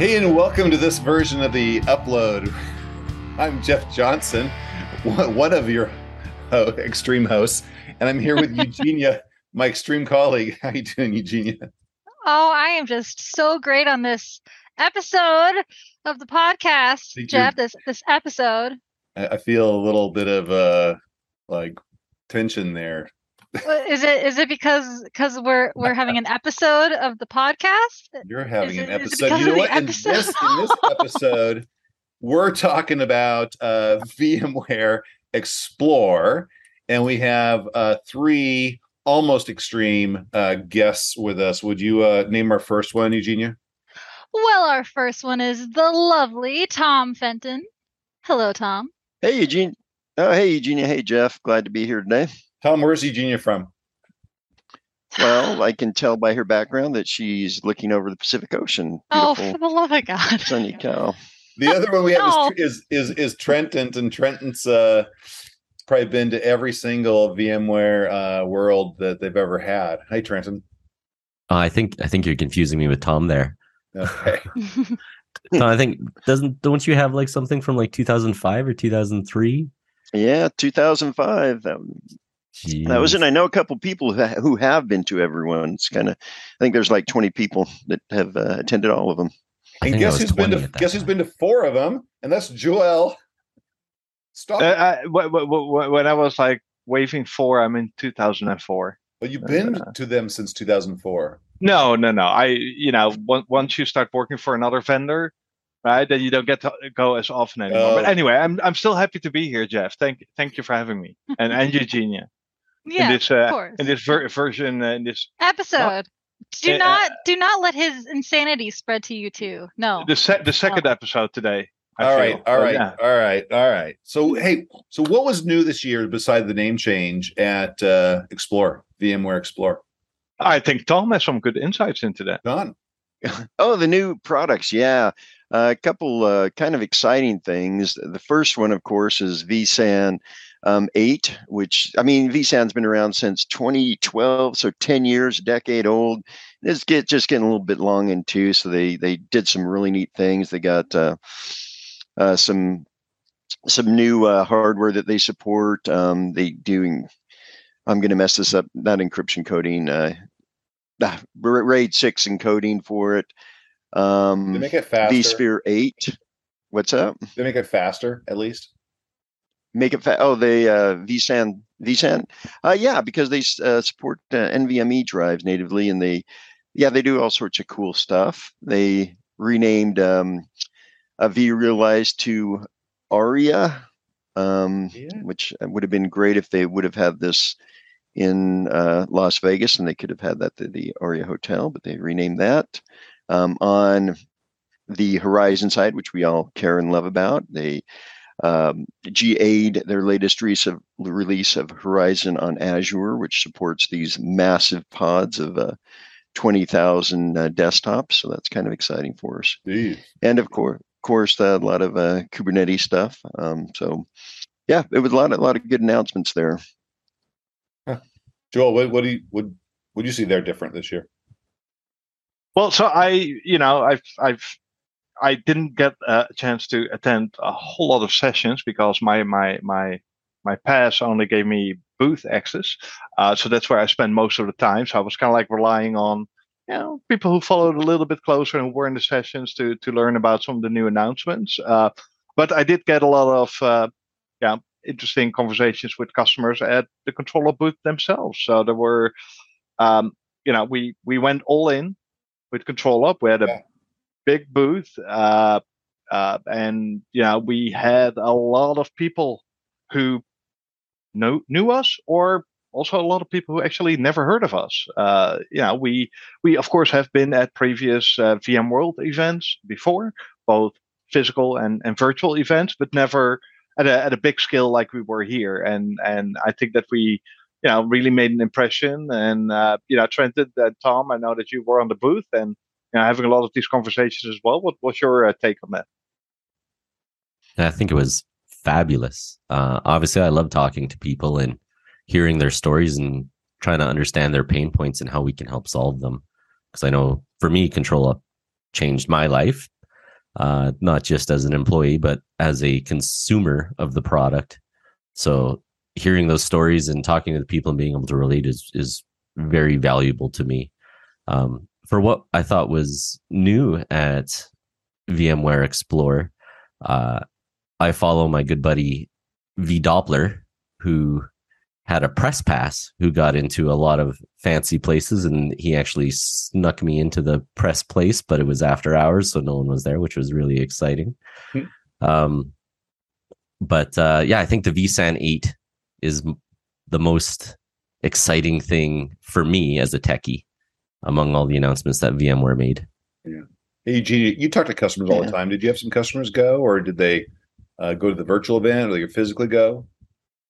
Hey, and welcome to this version of the upload. I'm Jeff Johnson, one of your extreme hosts, and I'm here with Eugenia, my extreme colleague. How you doing, Eugenia? Oh, I am just so great on this episode of the podcast, Jeff. This this episode. I feel a little bit of uh like tension there. Is it is it because because we're we're having an episode of the podcast? You're having is an it, episode. You know what? In this, in this episode, we're talking about uh, VMware Explore, and we have uh, three almost extreme uh, guests with us. Would you uh, name our first one, Eugenia? Well, our first one is the lovely Tom Fenton. Hello, Tom. Hey, Eugene. Oh, hey, Eugenia. Hey, Jeff. Glad to be here today. Tom, where's Eugenia from? Well, I can tell by her background that she's looking over the Pacific Ocean. Beautiful, oh, for the love of God! Sunny cow. The other one we have no. is, is is Trentent, and Trentent's uh, probably been to every single VMware uh, world that they've ever had. Hi, Trentent. Uh, I think I think you're confusing me with Tom there. Okay. no, I think doesn't don't you have like something from like 2005 or 2003? Yeah, 2005. Um, Jeez. That was, and I know a couple people who, who have been to everyone. It's kind of, I think there's like 20 people that have uh, attended all of them. And guess who's been to guess who's been to four of them, and that's Joel. Stop. Uh, I, when I was like waving four, I'm in 2004. Well, you've been uh, to them since 2004. No, no, no. I, you know, once you start working for another vendor, right, then you don't get to go as often anymore. But oh. anyway, I'm I'm still happy to be here, Jeff. Thank thank you for having me, and and Eugenia. Yeah, in this, uh, in this ver- version, uh, in this episode. do uh, not do not let his insanity spread to you too. No. The se- the second oh. episode today. I all right, all right, yeah. all right, all right. So hey, so what was new this year beside the name change at uh, Explore VMware Explore? I think Tom has some good insights into that. Don. oh, the new products, yeah. Uh, a couple uh, kind of exciting things. The first one, of course, is vSAN um, 8, which, I mean, vSAN's been around since 2012, so 10 years, a decade old. It's get, just getting a little bit long in two, so they, they did some really neat things. They got uh, uh, some some new uh, hardware that they support. Um, they doing, I'm going to mess this up, not encryption coding, uh, ah, RAID 6 encoding for it. Um, they make it faster. vSphere 8. What's up? They make it faster, at least make it fa- oh they uh vsan vsan uh yeah because they uh, support uh, nvme drives natively and they yeah they do all sorts of cool stuff. They renamed um a vRealize to aria um yeah. which would have been great if they would have had this in uh, las vegas and they could have had that at the aria hotel but they renamed that um, on the horizon side which we all care and love about. They um, GA'd their latest release of Horizon on Azure, which supports these massive pods of uh, 20,000 uh, desktops. So that's kind of exciting for us. Jeez. And of course, course, uh, a lot of uh, Kubernetes stuff. Um, so, yeah, it was a lot, a lot of good announcements there. Huh. Joel, what, what do you what what do you see there different this year? Well, so I, you know, I've I've I didn't get a chance to attend a whole lot of sessions because my my my my pass only gave me booth access, uh, so that's where I spent most of the time. So I was kind of like relying on you know people who followed a little bit closer and were in the sessions to to learn about some of the new announcements. Uh, but I did get a lot of uh, yeah interesting conversations with customers at the ControlUp booth themselves. So there were um, you know we we went all in with ControlUp. We had a yeah big booth, uh, uh, and know we had a lot of people who know knew us, or also a lot of people who actually never heard of us. Uh, know, we we of course have been at previous uh, VMworld events before, both physical and, and virtual events, but never at a at a big scale like we were here. And and I think that we you know really made an impression. And uh, you know, Trentent and Tom, I know that you were on the booth and you know, having a lot of these conversations as well. What, what's your uh, take on that? I think it was fabulous. Uh, obviously, I love talking to people and hearing their stories and trying to understand their pain points and how we can help solve them. Because I know for me, ControlUp changed my life. uh, not just as an employee, but as a consumer of the product. So hearing those stories and talking to the people and being able to relate is is very valuable to me. Um, for what I thought was new at VMware Explore, uh, I follow my good buddy V Doppler, who had a press pass, who got into a lot of fancy places, and he actually snuck me into the press place, but it was after hours, so no one was there, which was really exciting. Hmm. Um, but uh, yeah, I think the vSAN 8 is the most exciting thing for me as a techie among all the announcements that VMware made. Yeah. Hey, Eugene, you talk to customers all the time. Did you have some customers go, or did they uh, go to the virtual event, or they physically go?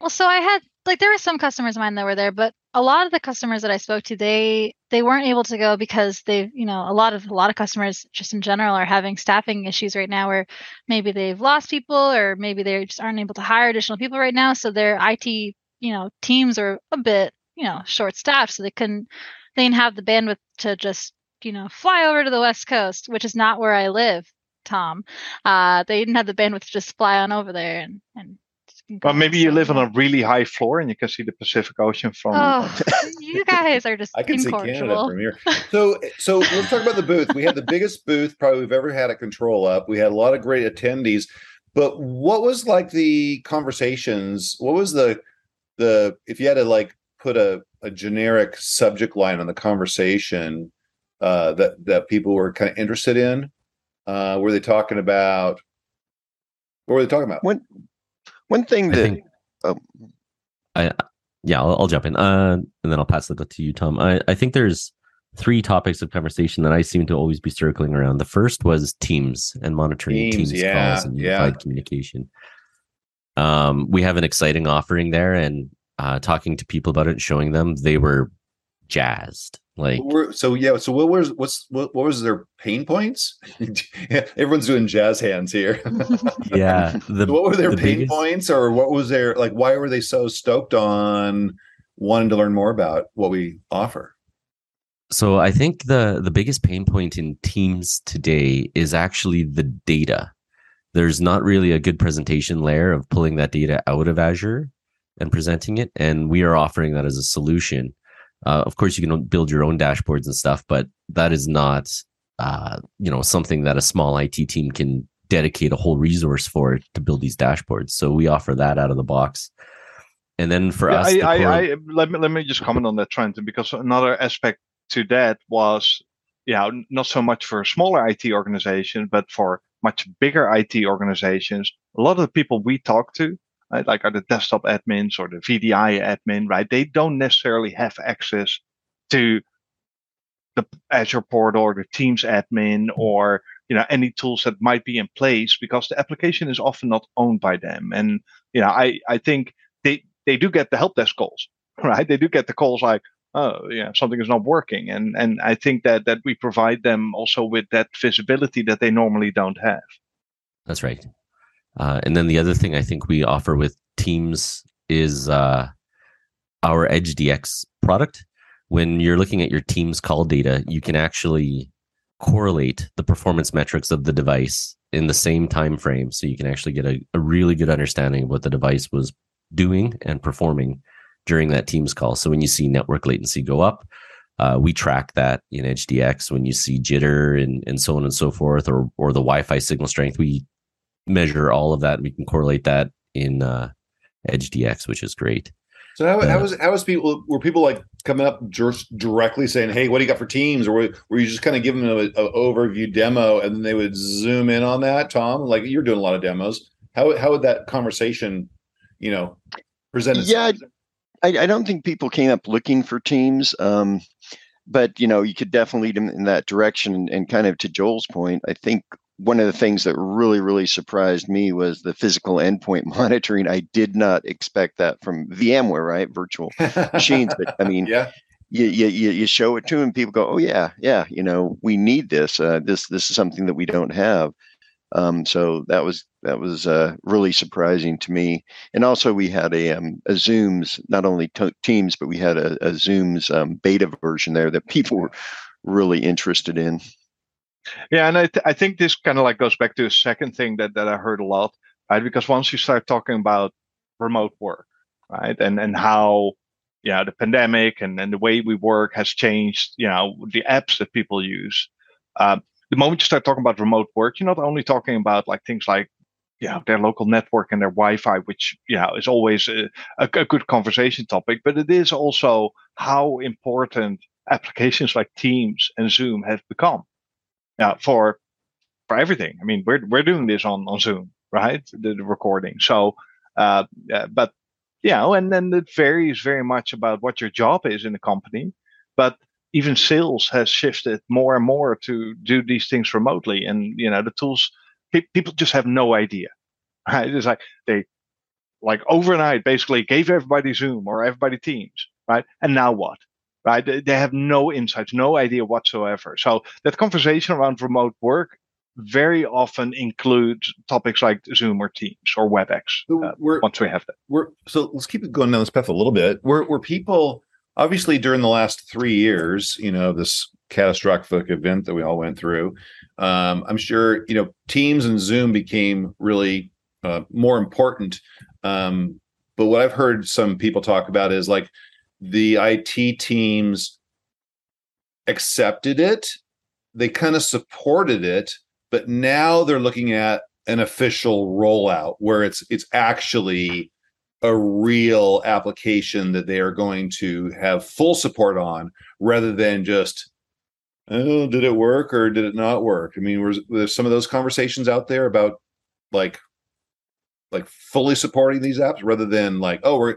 Well, so I had like there were some customers of mine that were there, but a lot of the customers that I spoke to, they they weren't able to go because they, you know, a lot of a lot of customers just in general are having staffing issues right now, where maybe they've lost people, or maybe they just aren't able to hire additional people right now, so their IT, you know, teams are a bit, you know, short staffed, so they couldn't they didn't have the bandwidth to just, you know, fly over to the West Coast, which is not where I live, Tom. Uh, they didn't have the bandwidth to just fly on over there and and well, maybe you live on a really high floor and you can see the Pacific Ocean from. Oh, you guys are just. I can see Canada from here. So, so let's talk about the booth. We had the biggest booth probably we've ever had at Control Up. We had a lot of great attendees, but what was like the conversations? What was the the if you had to like put a a generic subject line on the conversation uh, that that people were kind of interested in? Uh, were they talking about? What were they talking about? When one thing that, think, oh. I yeah, I'll, I'll, jump in, uh, and then I'll pass it to you, Tom. I, I think there's three topics of conversation that I seem to always be circling around. The first was Teams and monitoring Teams, teams yeah, calls and unified yeah. communication. Um, we have an exciting offering there, and uh, talking to people about it, and showing them, they were jazzed. Like so, yeah. So what was what's what, what was their pain points? Everyone's doing jazz hands here. yeah. The, what were their the pain biggest... points, or what was their like? Why were they so stoked on wanting to learn more about what we offer? So I think the the biggest pain point in Teams today is actually the data. There's not really a good presentation layer of pulling that data out of Azure and presenting it, and we are offering that as a solution uh, of course, you can build your own dashboards and stuff, but that is not, uh, you know, something that a small IT team can dedicate a whole resource for to build these dashboards. So we offer that out of the box. And then for yeah, us, I, the I, I, let me let me just comment on that, Trent because another aspect to that was, yeah, not so much for a smaller IT organization, but for much bigger IT organizations. A lot of the people we talk to, right? Like are the desktop admins or the VDI admin, right? They don't necessarily have access to the Azure portal or the Teams admin or you know any tools that might be in place because the application is often not owned by them. And you know, I I think they they do get the help desk calls, right? They do get the calls like, oh yeah, something is not working, and and I think that that we provide them also with that visibility that they normally don't have. That's right. Uh, and then the other thing I think we offer with Teams is uh, our EdgeDX product. When you're looking at your Teams call data, you can actually correlate the performance metrics of the device in the same time frame, so you can actually get a, a really good understanding of what the device was doing and performing during that Teams call. So when you see network latency go up, uh, we track that in EdgeDX. When you see jitter and, and so on and so forth, or or the Wi-Fi signal strength, we measure all of that. We can correlate that in uh, EdgeDX, which is great. So how, uh, how was how was people were people like coming up just directly saying, "Hey, what do you got for Teams?" Or were, were you just kind of giving them an overview demo and then they would zoom in on that? Tom, like you're doing a lot of demos. How how would that conversation, you know, present itself? Yeah, I, I don't think people came up looking for Teams. Um, but you know, you could definitely lead them in that direction. And, and kind of to Joel's point, I think one of the things that really, really surprised me was the physical endpoint monitoring. I did not expect that from VMware, right? Virtual machines. But I mean, yeah. You, you, you show it to them, people go, oh yeah, yeah, you know, we need this. Uh, this this is something that we don't have. Um, so that was that was uh, really surprising to me. And also, we had a, um, a Zoom's not only t- Teams, but we had a, a Zoom's um, beta version there that people were really interested in. Yeah, and I, th- I think this kind of like goes back to a second thing that, that I heard a lot, right? Because once you start talking about remote work, right, and and how yeah the pandemic and, and the way we work has changed, you know, the apps that people use. Um, the moment you start talking about remote work, you're not only talking about like things like you know their local network and their Wi-Fi, which you know is always a, a, a good conversation topic, but it is also how important applications like Teams and Zoom have become yeah, for for everything. I mean, we're we're doing this on on Zoom, right? The, the recording. So, uh, uh, but yeah, and then it varies very much about what your job is in the company. But even sales has shifted more and more to do these things remotely, and you know the tools. Pe- people just have no idea, right? It's like they like overnight basically gave everybody Zoom or everybody Teams, right? And now what? Right? They have no insights, no idea whatsoever. So that conversation around remote work very often includes topics like Zoom or Teams or WebEx. Uh, once we have that, we're so let's keep it going down this path a little bit. Were were people obviously during the last three years, you know, this catastrophic event that we all went through. Um, I'm sure you know Teams and Zoom became really uh, more important. Um, but what I've heard some people talk about is like the IT teams accepted it. They kind of supported it, but now they're looking at an official rollout where it's it's actually a real application that they are going to have full support on rather than just oh did it work or did it not work i mean was there's some of those conversations out there about like like fully supporting these apps rather than like oh we're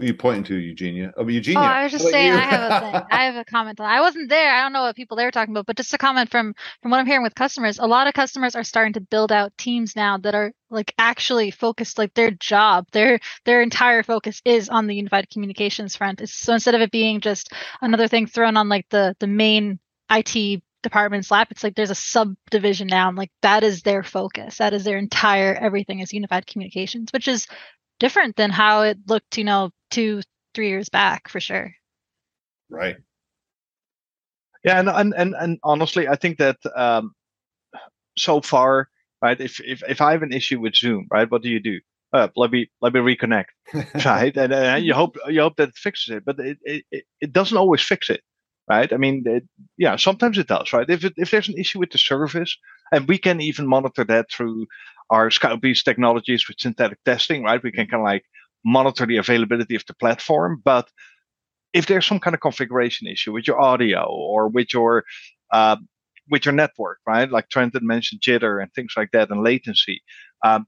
are you pointing to Eugenia? Oh, oh Eugenia. Oh, I was just saying. I have a thing. I have a comment. I wasn't there. I don't know what people they were talking about, but just a comment from from what I'm hearing with customers. A lot of customers are starting to build out teams now that are like actually focused, like their job, their their entire focus is on the unified communications front. It's, so instead of it being just another thing thrown on like the the main IT department's lap, it's like there's a subdivision now, and like that is their focus. That is their entire everything is unified communications, which is different than how it looked, you know, two, three years back for sure. Right. Yeah, and and and, and honestly, I think that um, so far, right? If if if I have an issue with Zoom, right, what do you do? Uh, let me let me reconnect, right? And, and you hope you hope that it fixes it, but it it, it doesn't always fix it, right? I mean, it, yeah, sometimes it does, right? If it, if there's an issue with the service, and we can even monitor that through our Scoutbees technologies with synthetic testing, right? We can kind of like monitor the availability of the platform. But if there's some kind of configuration issue with your audio or with your uh, with your network, right? Like Trenton mentioned, jitter and things like that, and latency. Um,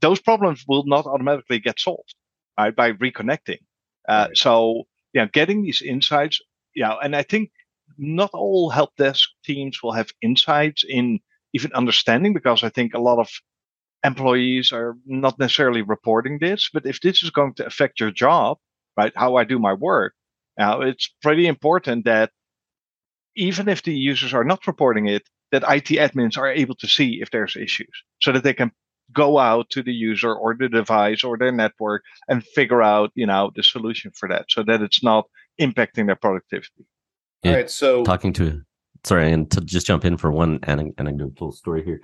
those problems will not automatically get solved, right? By reconnecting. Uh, right. So, yeah, getting these insights, yeah, and I think not all help desk teams will have insights in even understanding because I think a lot of employees are not necessarily reporting this, but if this is going to affect your job, right, how I do my work, now it's pretty important that even if the users are not reporting it, that IT admins are able to see if there's issues so that they can go out to the user or the device or their network and figure out, you know, the solution for that so that it's not impacting their productivity. All right. So talking to sorry, and to just jump in for one anecdotal story here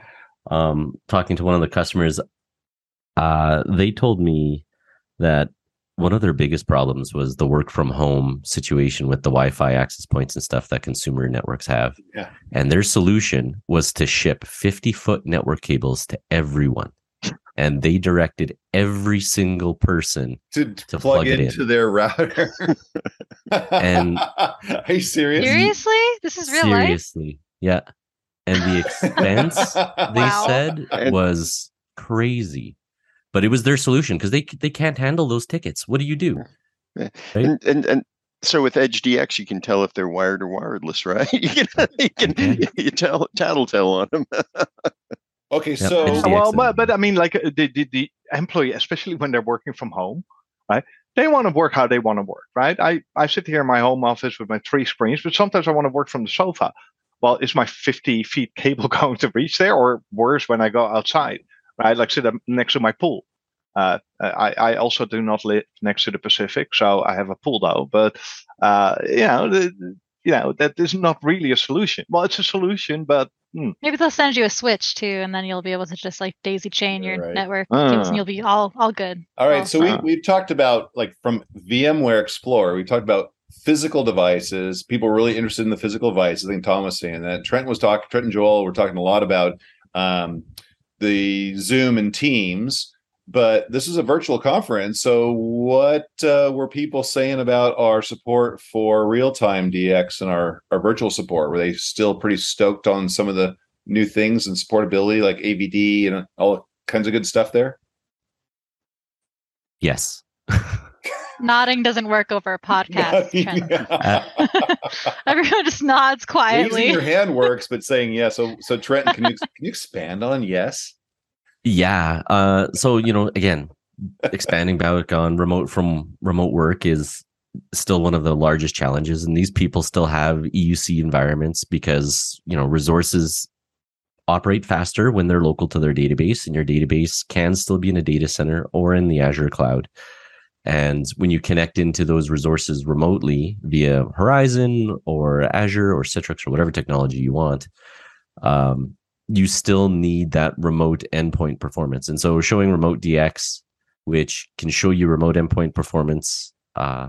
um, talking to one of the customers, uh, they told me that one of their biggest problems was the work from home situation with the Wi-Fi access points and stuff that consumer networks have. Yeah. And their solution was to ship 50 foot network cables to everyone. And they directed every single person to, to plug, plug into in. their router. and are you serious? Seriously? This is real seriously, life? Seriously. Yeah and the expense they wow. said was crazy but it was their solution because they they can't handle those tickets what do you do right? and, and and so with EdgeDX, you can tell if they're wired or wireless, right? you can, you can you tell tattletale on them. okay, so yep. well, but, but I mean, like uh, the, the the employee, especially when they're working from home, right? They want to work how they want to work, right? I I sit here in my home office with my three screens, but sometimes I want to work from the sofa well, is my 50 feet cable going to reach there? Or worse, when I go outside, right? Like sit next to my pool. Uh, I, I also do not live next to the Pacific, so I have a pool though. But uh, you know, the, you know that is not really a solution. Well, it's a solution, but hmm. maybe they'll send you a switch too, and then you'll be able to just like daisy chain your right. network, uh. and you'll be all all good. All right, all so we we've talked about like from VMware Explorer, we talked about physical devices. People really interested in the physical devices. I think Tom was saying that. Trent was talking. Trent and Joel were talking a lot about um, the Zoom and Teams but this is a virtual conference. So, what uh, were people saying about our support for real time DX and our, our virtual support? Were they still pretty stoked on some of the new things and supportability like AVD and all kinds of good stuff there? Yes. Nodding doesn't work over a podcast. Everyone just nods quietly. Raising your hand works, but saying yes. Yeah, so, so Trent, can you can you expand on yes? Yeah. Uh, so you know, again, expanding back on remote from remote work is still one of the largest challenges, and these people still have EUC environments because you know resources operate faster when they're local to their database, and your database can still be in a data center or in the Azure cloud. And when you connect into those resources remotely via Horizon or Azure or Citrix or whatever technology you want, um, you still need that remote endpoint performance. And so showing remote DX, which can show you remote endpoint performance uh,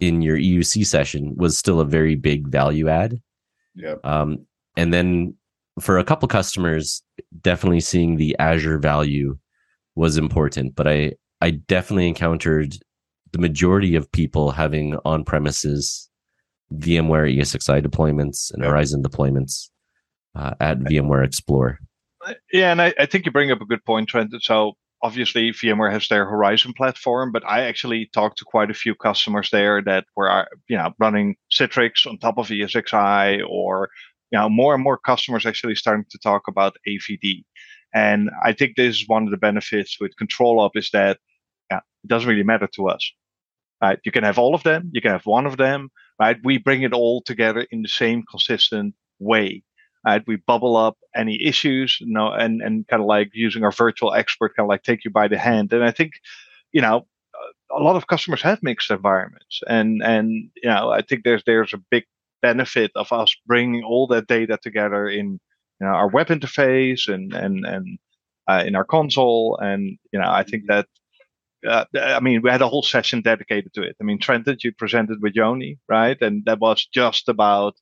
in your EUC session, was still a very big value add. Yeah. Um, and then for a couple customers, definitely seeing the Azure value was important. But I I definitely encountered the majority of people having on premises VMware ESXi deployments and Horizon deployments uh, at VMware Explorer. Yeah, and I, I, think you bring up a good point, Trent. So obviously VMware has their Horizon platform, but I actually talked to quite a few customers there that were uh, you know running Citrix on top of ESXi, or you know more and more customers actually starting to talk about AVD. And I think this is one of the benefits with control ControlUp is that yeah, it doesn't really matter to us. Right? You can have all of them, you can have one of them, right? We bring it all together in the same consistent way. Right? We bubble up any issues, you know, and and kind of like using our virtual expert, kind of like take you by the hand. And I think, you know, a lot of customers have mixed environments, and and you know, I think there's there's a big benefit of us bringing all that data together in you know, our web interface and and and uh, in our console, and you know, I think that uh, I mean, we had a whole session dedicated to it. I mean, Trentent, you presented with Yoni, right? And that was just about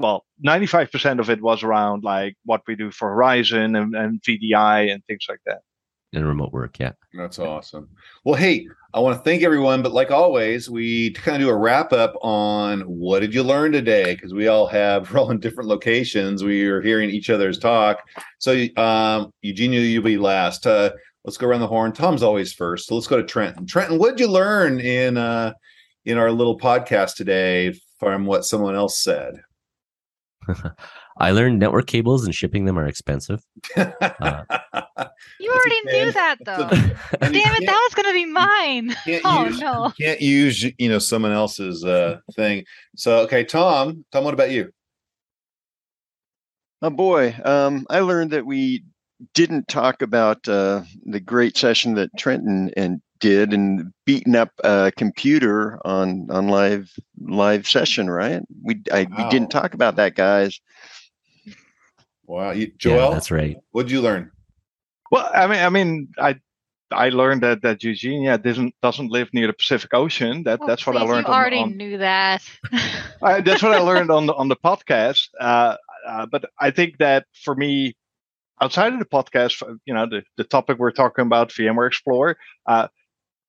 well, 95% of it was around like what we do for Horizon and, and VDI and things like that. In remote work, yeah. That's awesome. Well, hey, I want to thank everyone, but like always, we kind of do a wrap up on what did you learn today? Because we all have, we're all in different locations. We are hearing each other's talk. So, um, Eugenia, you'll be last. Uh, let's go around the horn. Tom's always first. So let's go to Trentent. Trentent, what did you learn in uh, in our little podcast today from what someone else said? I learned network cables and shipping them are expensive. Uh, you already knew that though. Damn it, that was going to be mine. Oh use, no. You can't use you know someone else's uh, thing. So okay, Tom, Tom, what about you? Oh boy, um, I learned that we didn't talk about uh, the great session that Trentent and did and beating up a computer on on live live session, right? We I wow. we didn't talk about that, guys. Wow, you, Joel, yeah, that's right. What did you learn? Well, I mean, I mean, I I learned that that Eugenia doesn't doesn't live near the Pacific Ocean. That well, that's what please, I learned. You already on, knew that. I, that's what I learned on the on the podcast. Uh, uh, but I think that for me, outside of the podcast, you know, the, the topic we're talking about, VMware Explorer, uh,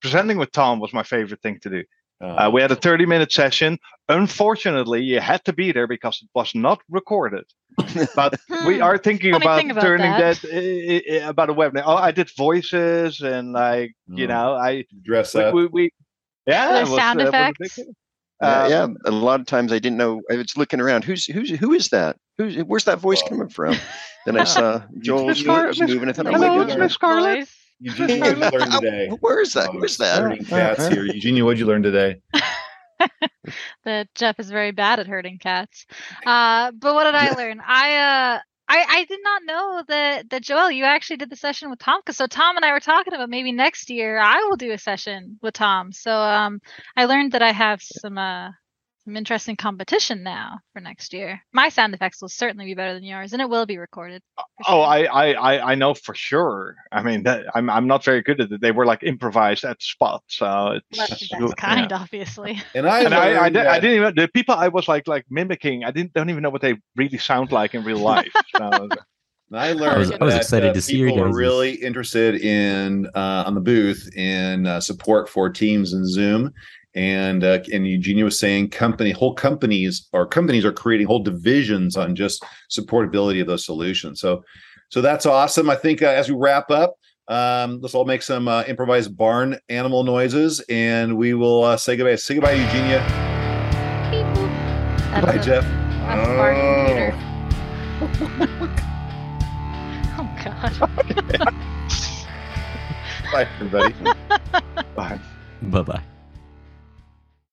presenting with Tom was my favorite thing to do. Uh, we had a 30 minute session. Unfortunately, you had to be there because it was not recorded. But we hmm. are thinking about, about, turning that, that uh, about a webinar. Oh, I did voices and like you hmm. know I dress up. We, we, we yeah, was, sound uh, effects. Yeah, yeah, a lot of times I didn't know. I was looking around. Who's who's who is that? Who's where's that voice coming from? Then I saw Joel moving. I thought, oh my goodness, Miss Scarlett. Eugenia, what did you learn today? Where is that? Oh, Where's that? Herding cats here. Eugenia, what did you learn today? that Jeff is very bad at herding cats. Uh, but what did I learn? I uh, I, I did not know that that Joel, you actually did the session with Tom. Cause so Tom and I were talking about maybe next year I will do a session with Tom. So um, I learned that I have some uh some interesting competition now for next year. My sound effects will certainly be better than yours, and it will be recorded. Oh, sure. I, I, I know for sure. I mean, that, I'm, I'm not very good at it. They were like improvised at the spot, so it's the kind, yeah. obviously. And I, and I, I, did, I, didn't even the people I was like, like mimicking. I didn't, don't even know what they really sound like in real life. So. I learned. I was, I was that, excited uh, to see people are really interested in uh, on the booth in uh, support for Teams and Zoom, and uh, and Eugenia was saying company whole companies or companies are creating whole divisions on just supportability of those solutions. So so that's awesome. I think uh, as we wrap up, um, let's all make some uh, improvised barn animal noises, and we will uh, say goodbye. Say goodbye, Eugenia. Goodbye, Jeff. Oh. God. Bye, everybody. Bye. Bye bye.